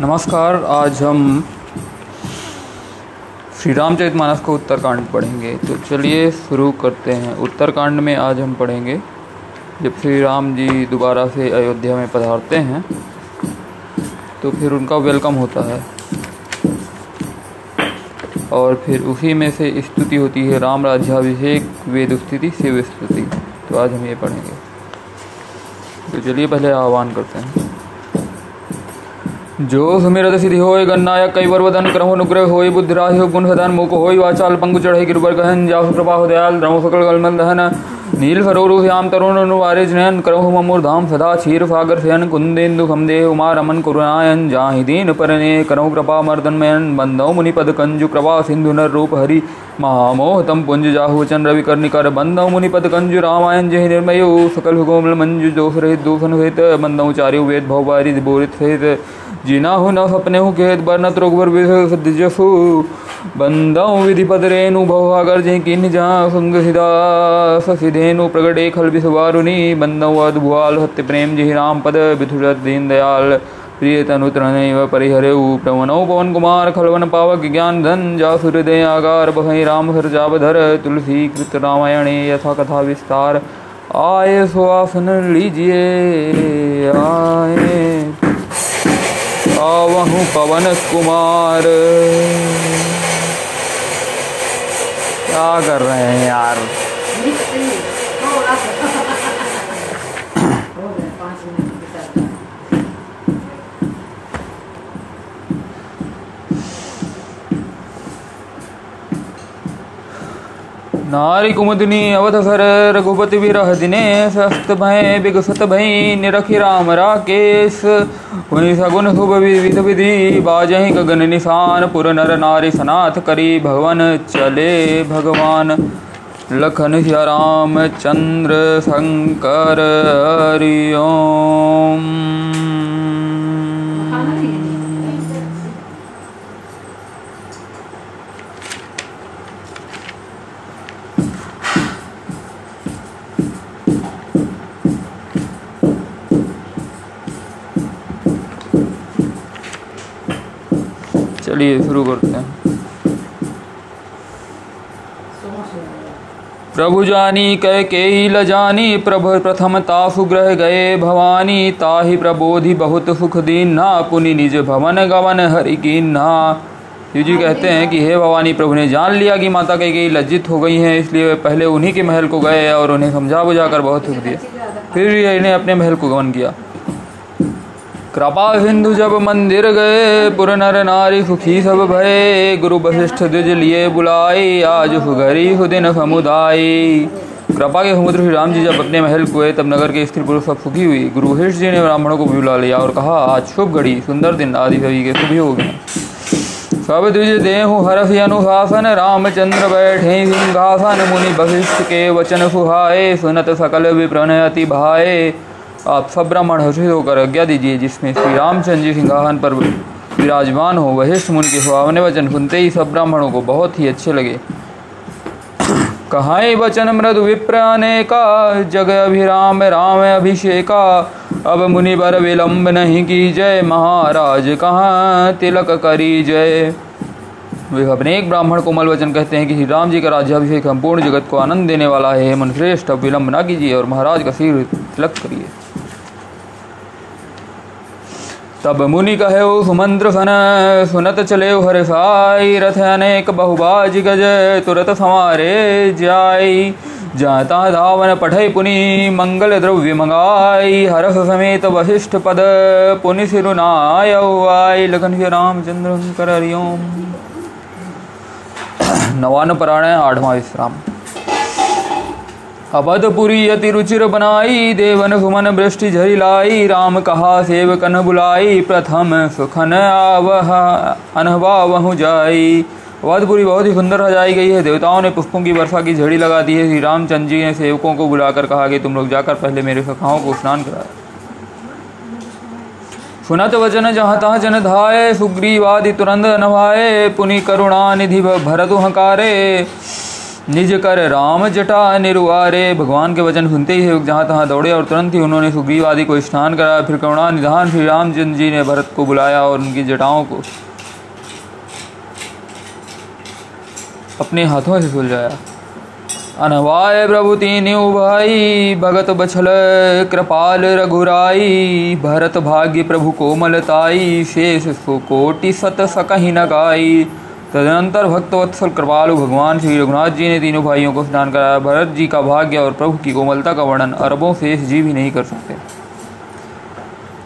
नमस्कार, आज हम श्री रामचरित मानस का उत्तरकांड पढ़ेंगे। तो चलिए शुरू करते हैं। उत्तरकांड में आज हम पढ़ेंगे, जब श्री राम जी दोबारा से अयोध्या में पधारते हैं तो फिर उनका वेलकम होता है। और फिर उसी में से स्तुति होती है, राम राज्याभिषेक, वेद स्थिति शिव स्तुति। तो आज हम ये पढ़ेंगे। तो चलिए पहले आह्वान करते हैं। जो सुमिरत सिद्धि होय गन्नायक कई वरवदन क्रम अनुग्रह होय बुद्धिराह्य गुण सदन मुख होय वाचाल पंगु चढ़े गिरबर गहन जासु कृपा हो दयाल रमो सकल गलमन दहन नील सरोरु श्याम तरुण अनुवारिज नयन करहु ममूर धाम सदा क्षीर सागर शयन कुंदेन्दु खमदे उमा रमन कुरुनायन जाहि दीन परने करहु कृपा मर्दन मयन बंदौ मुनिपद कंजु कृपा सिंधु नर रूप हरि महामोह पुंज जाहु चन रवि कर्णिकर बंदौ मुनिपद कंजु रामायण जहि निर्मयो सकल कोमल मंजु दोष रहित दूषण सहित बंदौ चार्य वेद भवबारी बोरित सहित जिना हु न सपने हु खेत बरनत रोगवर विजफु बंदौ विधि पद रेणु भवागर जय किन जहाँ संग सिदा। ससिधेनु प्रगटे खल विसवारुनि बंदौ अद भुआल सत्य प्रेम जहि राम पद विधुरत दीन दयाल। प्रिय तनुतरनैव परिहरेउ प्रवनौ पवन कुमार खलवन पावक ज्ञान धन जा हृदय आगार बहै राम हर जावधर तुलसी कृत रामायणे यथा कथा विस्तार। आए सुआसन लीजिए आए आवहु पवन कुमार। क्या कर रहे हैं यार? विरह दिने सस्त भय विगसत भई निरखि राम राकेश। हुई सगुन शुभ विविध विधि बाजहि गगन निशान, पुर नर नारी सनाथ करी भवन चले भगवान। लखन सिया राम चंद्र शंकर हरिओम चलिए शुरू करते हैं। प्रभु जानी कह के ही लजानी प्रभु प्रथम तासु ग्रह गए भवानी, ताहि प्रबोधि बहुत सुख दीन पुनि निज भवन गवन हरि कीन्हा। शिव जी कहते हैं कि हे भवानी, प्रभु ने जान लिया कि माता कह के लज्जित हो गई हैं, इसलिए वे पहले उन्हीं के महल को गए और उन्हें समझा बुझा कर बहुत सुख दिया फिर इन्हें अपने महल को गमन किया। कृपा सिंधु जब मंदिर गए, पुर नर नारी सुखी सब भय गुरु वशिष्ठ द्विज लिए बुलाए आज सुघरी सुदिन समुदाय कृपा के समुद्र श्री राम जी जब अपने महल गए, तब नगर के स्त्री पुरुष सब सुखी हुई। गुरु वशिष्ठ जी ने ब्राह्मणों को बुला लिया और कहा, आज शुभ घड़ी, सुंदर दिन, आदि सभी के शुभ हो। गए सब द्विज देहु हरस अनुशासन, रामचंद्र बैठे सिंहासन, मुनि वशिष्ठ के वचन सुहाए, सुनत सकल विप्रन अति भाए। आप सब ब्राह्मण हर्षित होकर आज्ञा दीजिए, जिसमें श्री रामचंद्र जी सिंहासन पर विराजमान हो, वशिष्ठ मुनि के सुहावने वचन सुनते ही सब ब्राह्मणों को बहुत ही अच्छे लगे। कहाई वचन मृदु विप्र अनेका, जग अभिराम राम अभिषेका। अब मुनि बर विलंब नहीं की जय, महाराज कहाँ तिलक करी जय। वे अपने एक ब्राह्मण कोमल वचन कहते हैं कि श्री राम जी का राज्याभिषेक संपूर्ण जगत को आनंद देने वाला है। हेमन श्रेष्ठ अब विलंब ना कीजिए और महाराज का सिर तिलक करिए। तब मुनि कहे सुमंत्र सन, सुनत चले हर साई, रथ अनेक बहुबाज गज, तुरत समारे जाई। जाता धावन पठय पुनि, मंगल द्रव्य मंगाई, हरस समेत वशिष्ठ पद, पुनि सिरुनाय आई लखन रामचंद्र कर हरिओम। नवान परायण आठवां विश्राम। अवधपुरी अति रुचिर बनाई, देवन सुमन बृष्टि झरी लाई, राम कहा, सेवकन बुलाई, प्रथम सुखन आवह, अनहवावहु जाई। अवधपुरी बहुत ही सुंदर सजाई गई है। देवताओं ने पुष्पों की वर्षा की झड़ी लगा दी है। श्री रामचंद्र जी ने सेवकों को बुलाकर कहा कि तुम लोग जाकर पहले मेरे सखाओं को स्नान कराए सुनत वचन जहाँ तहाँ जन धाये, सुग्रीवादि तुरंत नभाए पुनि करुणा निधि भरतु हकारे। निज कर राम जटा निरुआरे। भगवान के वचन सुनते ही जहाँ तहाँ दौड़े और तुरंत ही उन्होंने सुग्रीव आदि को स्नान कराया। फिर करुणा निधान श्री रामचंद्र जी ने भरत को बुलाया और उनकी जटाओं को अपने हाथों से सुलझाया। अनवाय प्रभु तीन भाई, भगत बछल, कृपाल रघुराई, भरत भाग्य प्रभु कोमलताई, शेष सुकोटि सत सकही न गाई। तदनंतर भक्तवत्सल कृपालु भगवान श्री रघुनाथ जी ने तीनों भाइयों को स्नान कराया। भरत जी का भाग्य और प्रभु की कोमलता का वर्णन अरबों शेष जी भी नहीं कर सकते।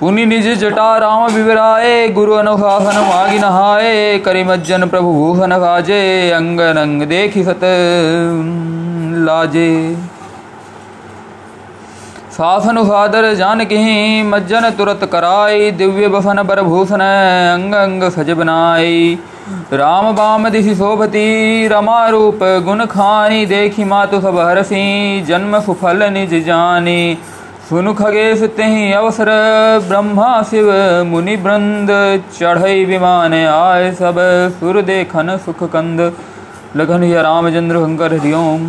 पुनि निज जटा राम विवराए गुरु अनुशासन मागी नहाए करिमज्जन प्रभु भूषण काजे अंग नंग देखी सत लाजे। सासन सादर जान कहीं मज्जन तुरत कराई, दिव्य बफन बर भूषण अंग अंग सज बनाई राम बाम दिशि शोभती रमा रूप गुण खानी, देखी मातु सब हरसी, जन्म सुफल निज जानी। सुनु खगेश तेहि अवसर, ब्रह्मा शिव मुनि वृंद, चढ़ई विमान आय सब, सुर देखन सुख कंद। लगन रामचंद्र शंकर हरिओम।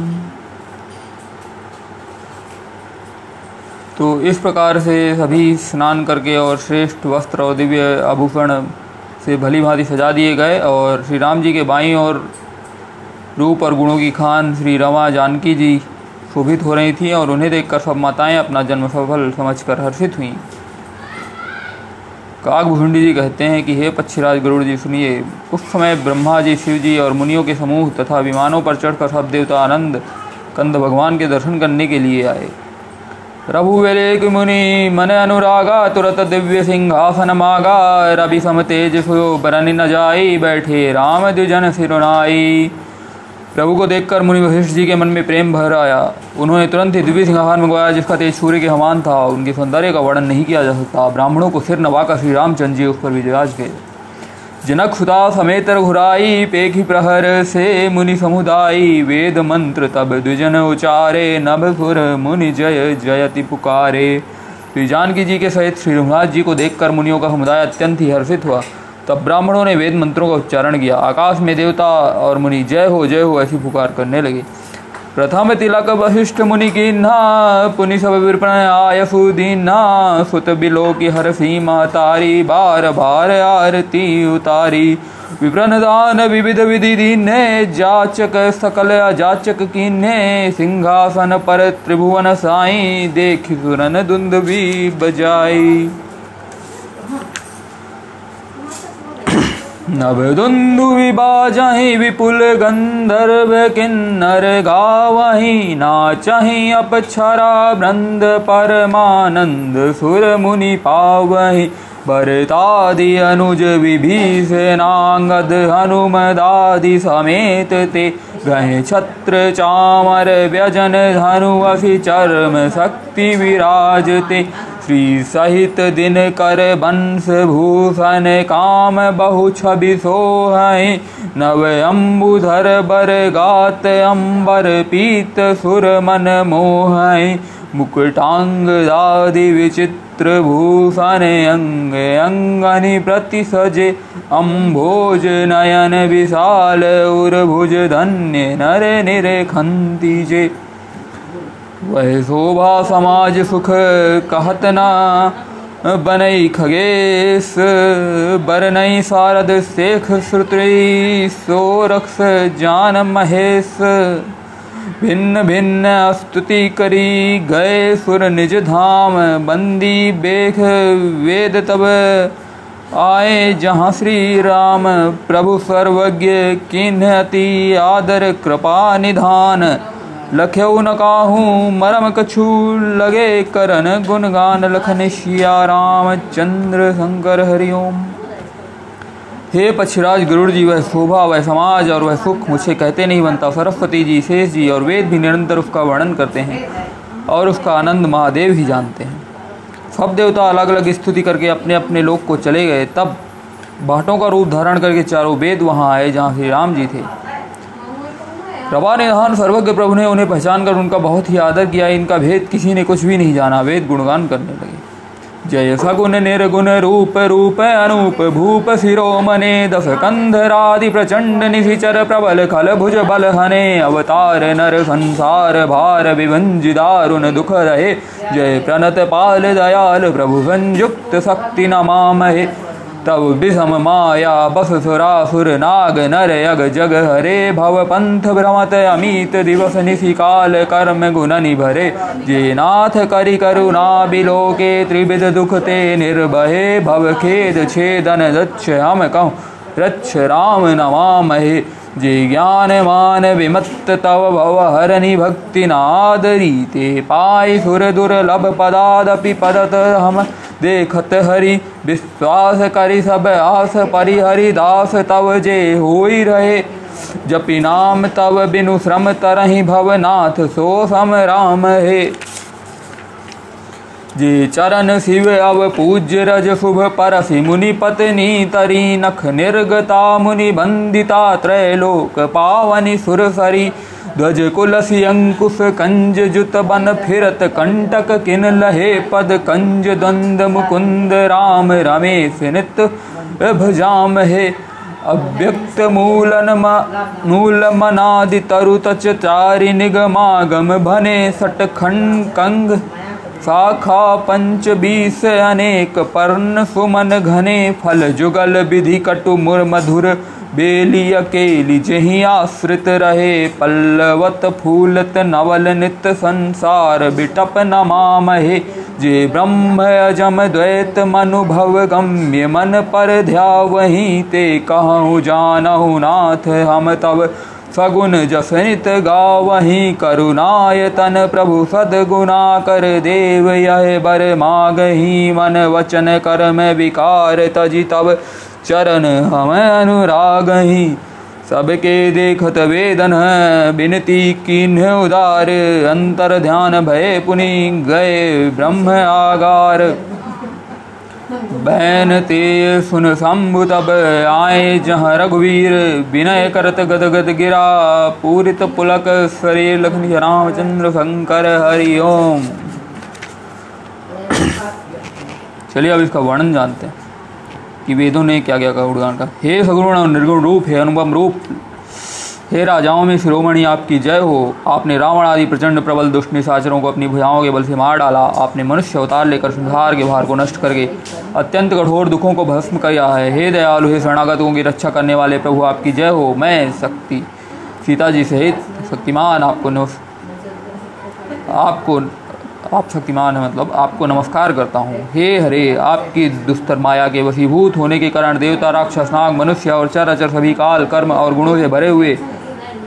तो इस प्रकार से सभी स्नान करके और श्रेष्ठ वस्त्र और दिव्य आभूषण से भली भांति सजा दिए गए और श्री राम जी के बाई और रूप और गुणों की खान श्री रमा जानकी जी शोभित हो रही थी और उन्हें देखकर सब माताएँ अपना जन्म सफल समझकर हर्षित हुईं। काकभुंडी जी कहते हैं कि हे पक्षीराज गरुड़ जी, सुनिए, उस समय ब्रह्मा जी, शिव जी और मुनियों के समूह तथा विमानों पर चढ़कर सब देवता आनंद कंद भगवान के दर्शन करने के लिए आए। रघुवेलेक मुनि मन अनुरागा तुरत दिव्य सिंहासन मागा रवि सम तेज बरन न जाई बैठे राम द्विजन सिरुनाई प्रभु को देखकर मुनि वशिष्ठ जी के मन में प्रेम भर आया। उन्होंने तुरंत ही दिव्य सिंहासन मंगवाया, जिसका तेज सूर्य के समान था। उनके सौंदर्य का वर्णन नहीं किया जा सकता। ब्राह्मणों को सिर नवाकर श्री रामचंद्र जी उस पर विजयाज गए। जनक सुता समेत घुराई पेखी प्रहर से मुनि समुदायी वेद मंत्र तब द्विजन उचारे नभ सुर मुनि जय जयति पुकारे। श्री जानकी जी के सहित श्री रघुनाथ जी को देखकर मुनियों का समुदाय अत्यंत ही हर्षित हुआ। तब ब्राह्मणों ने वेद मंत्रों का उच्चारण किया। आकाश में देवता और मुनि जय हो जय हो ऐसी पुकार करने लगे। प्रथम तिलक वशिष्ठ मुनि की ना पुनि सब विपण आयसु दीना सुत बिलो की हर सीमा तारी बार बार आरती उतारी। विप्रन दान विविध विधि दीने जाचक सकल अजाचक कीने सिंहासन पर त्रिभुवन साई, देख सुरन दुंद भी बजाई। नभदुन्दु विबाजहि विपुल गंधर्व किन्नर गावहि नाचहि अपक्षरा परमानंद सुर मुनि पावहि भरतादि अनुज विभीषणांगद हनुमदादि समेत ते गहे छत्र चामर व्यजन धनु असी चर्म शक्ति विराजते। श्री सहित दिन कर वंश भूषण काम बहु छवि सोहै। नव अम्बुधर बर गात अम्बर पीत सुर मन मोहै। मुकुटांग दादि विचित्र भूषण अंग अंगनि प्रति सजे। अम्भोज नयन विशाल उर्भुज धन्य नर निरखंती जे। वह शोभा समाज सुख कहत ना, बनई खगेश बरनई शारद शेख श्रुति सोरक्ष जान महेश। भिन्न भिन्न स्तुति करी गए सुर निज धाम, बंदी बेख वेद तब। आए जहाँ श्री राम, प्रभु सर्वज्ञ किन्ह अति आदर, कृपा, निधान। लख्यऊ न काहू, मरम कछु लगे करन गुणगान लखन शिया राम चंद्र शंकर हरिओम हे पक्षराज गरुड़ जी, वह शोभा, वह समाज और वह सुख मुझे कहते नहीं बनता। सरस्वती जी, शेष जी और वेद भी निरंतर उसका वर्णन करते हैं और उसका आनंद महादेव ही जानते हैं। सब देवता अलग अलग स्तुति करके अपने अपने लोक को चले गए। तब भाटों का रूप धारण करके चारों वेद वहाँ आए जहाँ श्री राम जी थे। प्रभा निधान सर्वज्ञ प्रभु ने उन्हें पहचान कर उनका बहुत ही आदर किया, इनका भेद किसी ने कुछ भी नहीं जाना, वेद गुणगान करने लगे। जय सगुण निर्गुण रूप रूप अनूप भूप शिरोमणे दस कंधरादि प्रचंड निशिचर प्रबल खल भुज बल हने, अवतार नर संसार भार विभंज दारुण दुख रहे। जय प्रणत पाल दयाल प्रभु संयुक्त शक्ति नमामहे। तब विषम माया बस सुरासुर नाग नर यग जग हरे भव पंथ भ्रमत अमित दिवस निशिकाल कर्म गुण निभरे। जे नाथ करि करुणा बिलोके त्रिविध दुख ते निर्भये भव खेद छेदन दक्ष हम कहूँ रक्ष राम नमामहे। जे ज्ञान मान विमत्त तव भव हरनि भक्ति नादरी ते पाई सुर दुर्लभ पदादपि पदत हम। देखत हरि, विश्वास करी सब आस परि दास तव जे होई रहे। जपि नाम तव बिनु श्रम तरहि भवनाथ, सो सम राम हे। जे चरण शिव अव पूज्य रज शुभ परसि मुनि पत्नी तरी नख निर्गता मुनि बंदिता त्रैलोक पावनि सुर सरी ध्वज कुलसी अंकुश कंज जुत बन फिरत कंटक किन लहे पद कंज द्वंद मुकुंद राम रमेश नित भजाम हे। अव्यक्त मूलन मूल मनादि तरु तच चारि निगमागम भने सटखंड कंग शाखा पंच बीस अनेक, पर्ण सुमन घने, फल जुगल विधि कटु मुर मधुर, बेली अकेली जही आश्रित रहे, पल्लवत फूलत नवल नित संसार, बिटप नमामहे जे ब्रह्म अजम द्वैत मनुभव गम्य मन पर ध्या वही ते कहूँ जानहु नाथ हम तब सगुण जसनित गावही करुणायतन प्रभु सदगुना कर देव, यह बर मागही मन वचन कर्म विकार तजि तब चरण हम अनुरागही। सबके देखत वेदन है बिनती किन्ह उदार, अंतर ध्यान भय पुनि गए ब्रह्म आगार। बैन ते सुन शंभु तब आए जहाँ रघुवीर, विनय करत गद गद गिरा। पूरित पुलक शरीर लखन रामचंद्र शंकर हरि ओम। चलिए अब इसका वर्णन जानते हैं कि वेदों ने क्या क्या कहा उड़गान का। हे सगुण निर्गुण रूप, हे अनुपम रूप हे राजाओं में शिरोमणि आपकी जय हो। आपने रावण आदि प्रचंड प्रबल दुष्ट निशाचरों को अपनी भुजाओं के बल से मार डाला। आपने मनुष्य अवतार लेकर संसार के भार को नष्ट करके अत्यंत कठोर दुखों को भस्म किया है। हे दयालु, हे शरणागतों की रक्षा करने वाले प्रभु आपकी जय हो। मैं शक्ति, सीता जी सहित शक्तिमान आपको आपको आप शक्तिमान है मतलब आपको नमस्कार करता हूँ। हे हरे, आपकी दुस्तर माया के वसीभूत होने के कारण देवता, राक्षस, नाग, मनुष्य और चर अचर सभी काल, कर्म और गुणों से भरे हुए,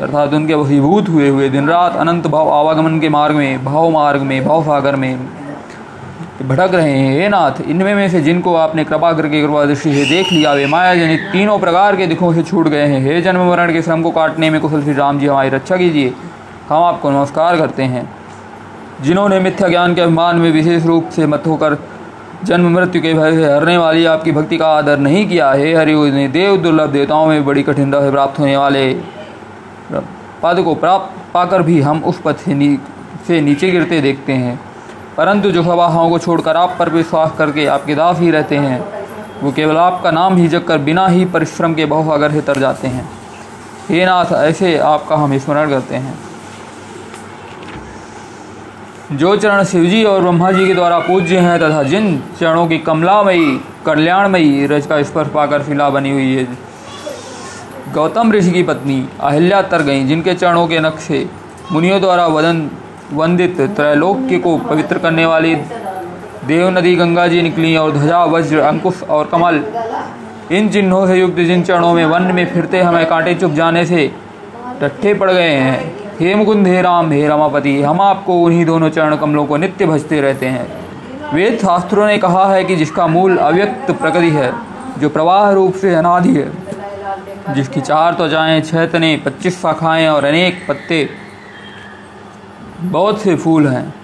अर्थात उनके वसीभूत हुए हुए दिन रात अनंत भाव आवागमन के मार्ग में, भाव मार्ग में, भाव सागर में भटक रहे हैं। हे नाथ, इनमें में से जिनको आपने कृपा करके कृपा दृष्टि से देख लिया, वे माया जनित तीनों प्रकार के दुखों से छूट गए हैं। हे जन्म मरण के श्रम को काटने में कुशल श्री राम जी हमारी रक्षा कीजिए। हम आपको नमस्कार करते हैं। जिन्होंने मिथ्या ज्ञान के अभिमान में विशेष रूप से मत होकर जन्म मृत्यु के भय से हरने वाली आपकी भक्ति का आदर नहीं किया है हरि ने देव दुर्लभ देवताओं में बड़ी कठिनता से प्राप्त होने वाले। पद को प्राप्त पाकर भी हम उस पद से, नी, से नीचे गिरते देखते हैं। परंतु जो सवाहाओं को छोड़कर आप पर विश्वास करके आपके दास ही रहते हैं वो केवल आपका नाम ही जग कर बिना ही परिश्रम के बहुसागर से तर जाते हैं। हे नाथ ऐसे आपका हम स्मरण करते हैं। जो चरण शिवजी और ब्रह्मा जी के द्वारा पूज्य हैं तथा जिन चरणों की कमलामयी, कल्याणमयी रज का स्पर्श पाकर शिला बनी हुई है। गौतम ऋषि की पत्नी अहिल्या तर गई, जिनके चरणों के नक्शे मुनियों द्वारा वदन, वंदित त्रैलोक्य को पवित्र करने वाली देव नदी गंगा जी निकली और ध्वजा, वज्र, अंकुश और कमल, इन चिन्हों से युक्त जिन चरणों में वन में फिरते हमें कांटे चुप जाने से टट्ठे पड़ गए हैं। हे मुकुंद हे राम हे रमापति, हम आपको उन्हीं दोनों चरण कमलों को नित्य भजते रहते हैं। वेद शास्त्रों ने कहा है कि जिसका मूल अव्यक्त प्रकृति है, जो प्रवाह रूप से अनादि है, जिसकी चार त्वचाएँ, छह तने, पच्चीस शाखाएँ और अनेक पत्ते, बहुत से फूल हैं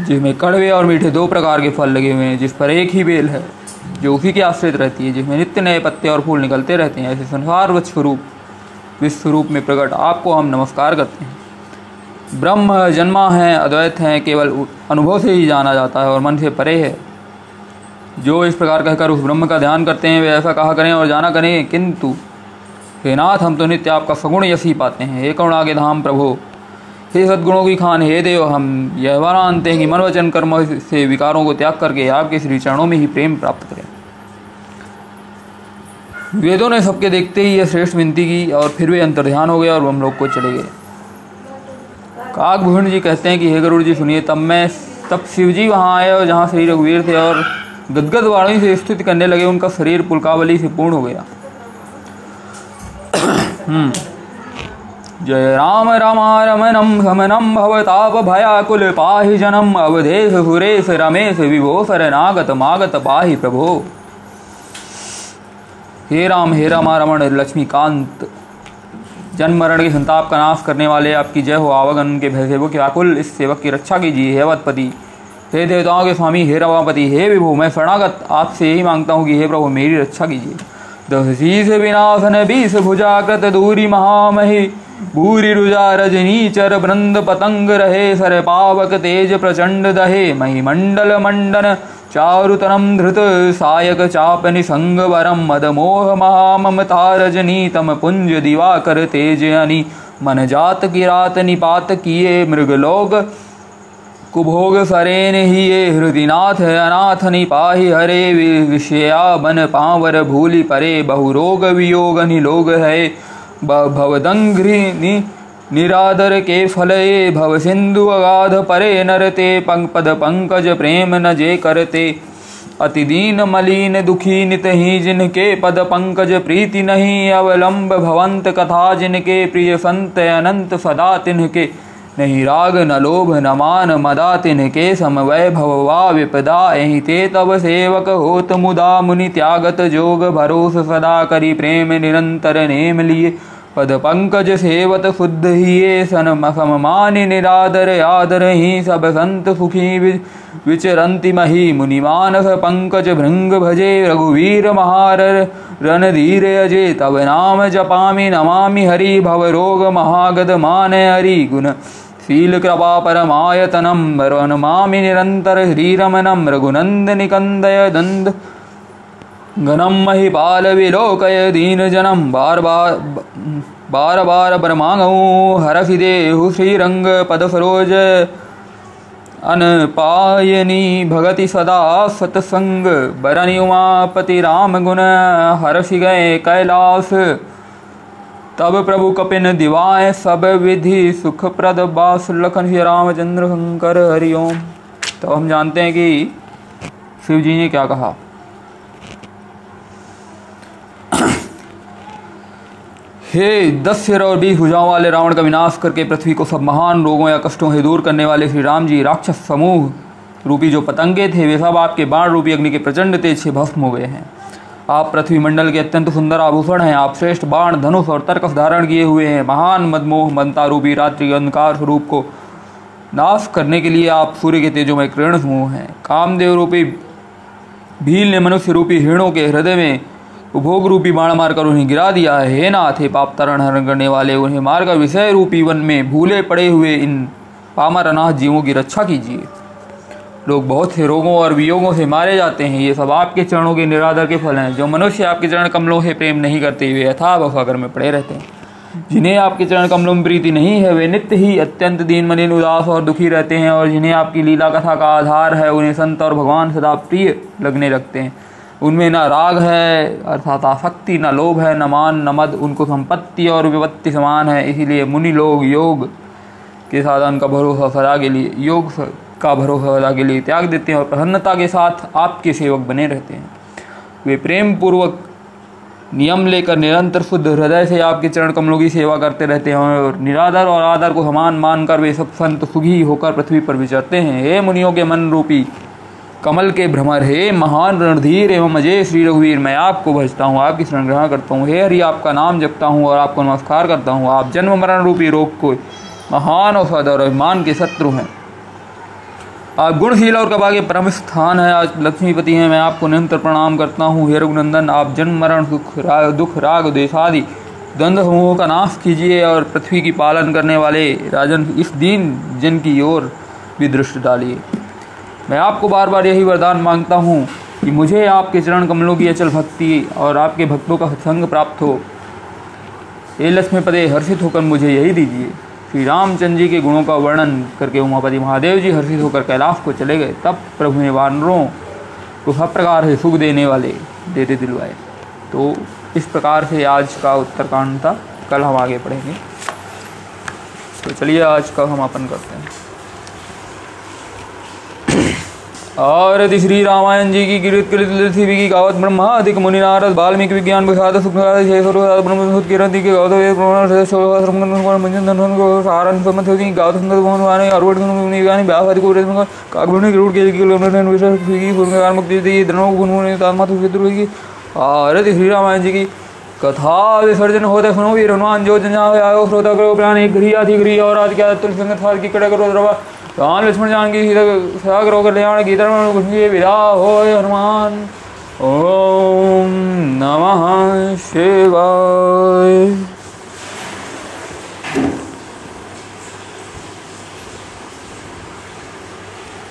जिसमें कड़वे और मीठे दो प्रकार के फल लगे हुए हैं, जिस पर एक ही बेल है, जो उसी के आश्रित रहती है, जिसमें नित्य नए पत्ते और फूल निकलते रहते हैं, ऐसे संसार स्वरूप विश्व रूप में प्रकट, आपको हम नमस्कार करते हैं। ब्रह्म जन्मा है, अद्वैत है, केवल अनुभव से ही जाना जाता है और मन से परे है। जो इस प्रकार कहकर उस ब्रह्म का ध्यान करते हैं, वे ऐसा कहा करें और जाना करें, किंतु हे नाथ, हम तो नित्य आपका सगुण यश ही पाते हैं। हे करुणागे धाम प्रभो, हे सद्गुणों की खान, हे देव, हम यह मानते हैं कि मन वचन कर्म से विकारों को त्याग करके आपके श्री चरणों में ही प्रेम प्राप्त करें। वेदों ने सबके देखते ही यह श्रेष्ठ विनती की और फिर वे अंतर्ध्यान हो गए और हम लोग को चले गए। काकभूषण जी कहते हैं कि, हे गरुड़ जी सुनिए, तब मैं तब शिव जी वहाँ आए और जहाँ श्री रघुवीर थे और गदगद वाणी से स्तुति करने लगे, उनका शरीर पुलकावली से पूर्ण हो गया। हम्म। जय राम रमा रमनम समनम भवताप भयाकुल पाहि जनम, अवधेश सुरेश रमेश विभो शरणागत मागत पाहि प्रभो। हे राम, हे रमा, रमण, लक्ष्मीकांत। जन्म, मरण के संताप का नाश करने वाले आपकी जय हो आवागन के भय सेवक व्याकुल। इस सेवक की रक्षा कीजिए, हे वतपति हे देवताओं के स्वामी, हे रवापति हे विभु, मैं शरणागत। आपसे यही माँगता हूँ कि हे प्रभु, मेरी रक्षा कीजिए। दहसीस विनाशन, बीस भुजाकृत दूरी महामही। भूरी रुजा रजनी, चर वृंद पतंग रहे, सर पावक तेज प्रचंड दहे। मही मंडल मंडन चारुतरम धृत सायक चाप निसंग वरम मद मोह महाममता रजनी तम पुंज दिवाकर तेज अनि। मन जात किरात निपात किए मृगलोक कुभोग सरेन ही ये हृदिनाथ अनाथ निपाही हरे विषया बन पावर भूलि परे बहुरोग वियोग निलोग है। भवदंघ्रि निरादर के फल भव सिंधु अगाध परे नरते पंकपद पंकज प्रेम न जे करते। अति दीन मलिन दुखी नित ही जिनके पद पंकज प्रीति नहीं, अवलंब भवंत कथा जिनके प्रिय संत अनंत सदा तिनके। नहीं राग न लोभ न मान मदा तिनके समवय भववा विपदा, एहि ते तब सेवक होत मुदा, मुनि त्यागत जोग भरोस सदा करी प्रेम निरंतर नेम लिए। पदपङ्कज सेवत शुद्ध हिये सन्मसममानि निरादर आदरहि सब सन्त सुखी विचरन्ति विचरन्तिमहि मुनिमानस पङ्कज भृङ्ग भजे रघुवीर महारर रणधीर अजे तव नाम जपामि नमामि हरि भवरोगमहागतमानय हरि गुण गुणशीलकृपापरमायतनं वरनमामि निरन्तर श्रीरमनं रघुनन्दनिकन्दय दन्द घनम महिपाल विलोकय दीन जनम बार बार बार बार ब्रह्मांगऊ हरसि देहु पद सरोज। अनपायनी भगति सदा सतसंग बरनि उमापति राम गुण हरसि गए कैलास। तब प्रभु कपिन दिवाए सब विधि सुखप्रद बास लखन श्री रामचंद्र शंकर हरिओम तो हम जानते हैं कि शिव जी ने क्या कहा? हे दस सिर और बीस भुजाओं वाले रावण का विनाश करके पृथ्वी को सब महान रोगों या कष्टों से दूर करने वाले श्री राम जी, राक्षस समूह रूपी जो पतंगे थे, वे सब आपके बाण रूपी अग्नि के प्रचंड तेज से भस्म हो गए हैं। आप पृथ्वी मंडल के अत्यंत सुंदर आभूषण हैं, आप श्रेष्ठ बाण, धनुष और तर्कस धारण किए हुए हैं। महान मदमोह मनता रूपी, रात्रि अंधकार स्वरूप को नाश करने के लिए आप सूर्य के तेजों में किरण समूह हैं। कामदेव रूपी, भील ने मनुष्य रूपी हिरणों के हृदय में उपभोग रूपी बाण मारकर उन्हें गिरा दिया है। हे नाथ, हे पाप तरण हरण करने वाले, उन्हें मारकर विषय रूपी वन में भूले पड़े हुए इन पामर अनाथ जीवों की रक्षा कीजिए। लोग बहुत से रोगों और वियोगों से मारे जाते हैं। ये सब आपके चरणों के निरादर के फल हैं। जो मनुष्य आपके चरण कमलों से प्रेम नहीं करते हुए यथा सागर में पड़े रहते हैं। जिन्हें आपके चरण कमलों में प्रीति नहीं है, वे नित्य ही अत्यंत दीन मलिन उदास और दुखी रहते हैं और जिन्हें आपकी लीला कथा का आधार है, उन्हें संत और भगवान सदा प्रिय लगने लगते हैं। उनमें ना राग है, अर्थात आसक्ति, न लोभ है, न मान, न मद, उनको संपत्ति और विपत्ति समान है, इसीलिए मुनि लोग योग के साधन का भरोसा सदा के लिए, योग का भरोसा अदा के लिए त्याग देते हैं और प्रसन्नता के साथ आपके सेवक बने रहते हैं। वे प्रेम पूर्वक नियम लेकर निरंतर शुद्ध हृदय से आपके चरण कमलों की सेवा करते रहते हैं और निरादर और आदर को समान मानकर वे सब संत सुखी होकर पृथ्वी पर विचरते हैं। हे मुनियों के मन रूपी कमल के भ्रमर हे, महान रणधीर एवं अजय श्री रघुवीर मैं आपको भजता हूँ, आपकी शरण ग्रहण करता हूँ। हे हरि, आपका नाम जपता हूँ और आपको नमस्कार करता हूँ। आप जन्म मरण रूपी रोग को महान और सद और अभिमान के शत्रु हैं। आप गुणशील और कबा के परम स्थान है। आज लक्ष्मीपति हैं। मैं आपको निरंतर प्रणाम करता हूँ। हे रघुनंदन, आप जन्म मरण, सुख राग दुख, राग, देशादि द्वंद समूहों का नाश कीजिए और पृथ्वी की पालन करने वाले राजन इस दीन जन की ओर भी दृष्टि डालिए। मैं आपको बार बार यही वरदान माँगता हूँ कि मुझे आपके चरण कमलों की अचल भक्ति और आपके भक्तों का संग प्राप्त हो। हे लक्ष्मी पदे हर्षित होकर मुझे यही दीजिए। श्री रामचंद्र जी के गुणों का वर्णन करके उमापति महादेव जी हर्षित होकर कैलाश को चले गए। तब प्रभु ने वानरों को सब प्रकार से सुख देने वाले देते दिलवाए। तो इस प्रकार से आज का उत्तरकांड था। कल हम आगे पढ़ेंगे। तो चलिए आज का हम अपन करते हैं। यदि श्री रामायण जी की गिरित पृथ्वी की गावत ब्रह्मा अधिक मुनि नारद, वाल्मीकि विज्ञान विषाद सुखनाद शेष ब्रह्म किरण की गावत वे सारण समत होती गावत सुंदर भवन वाने अरवट निगानी व्यास आदि को कागुणी गरुड़ के की विशेष की फुरकार मुक्ति दी धनो गुण मुनि तात्मा तो विद्रोह की यदि श्री रामायण जी की कथा, विसर्जन होते सुनो, वीर हनुमान जो जन आयो, श्रोता, करो, प्राणी गृह आदि गृह और आदि क्या तुल संगत की कड़े करो, द्रवा राम लक्ष्मण जानकी सीता सागर कल्याण गीता विदा हो हनुमान। ओम नमः शिवाय।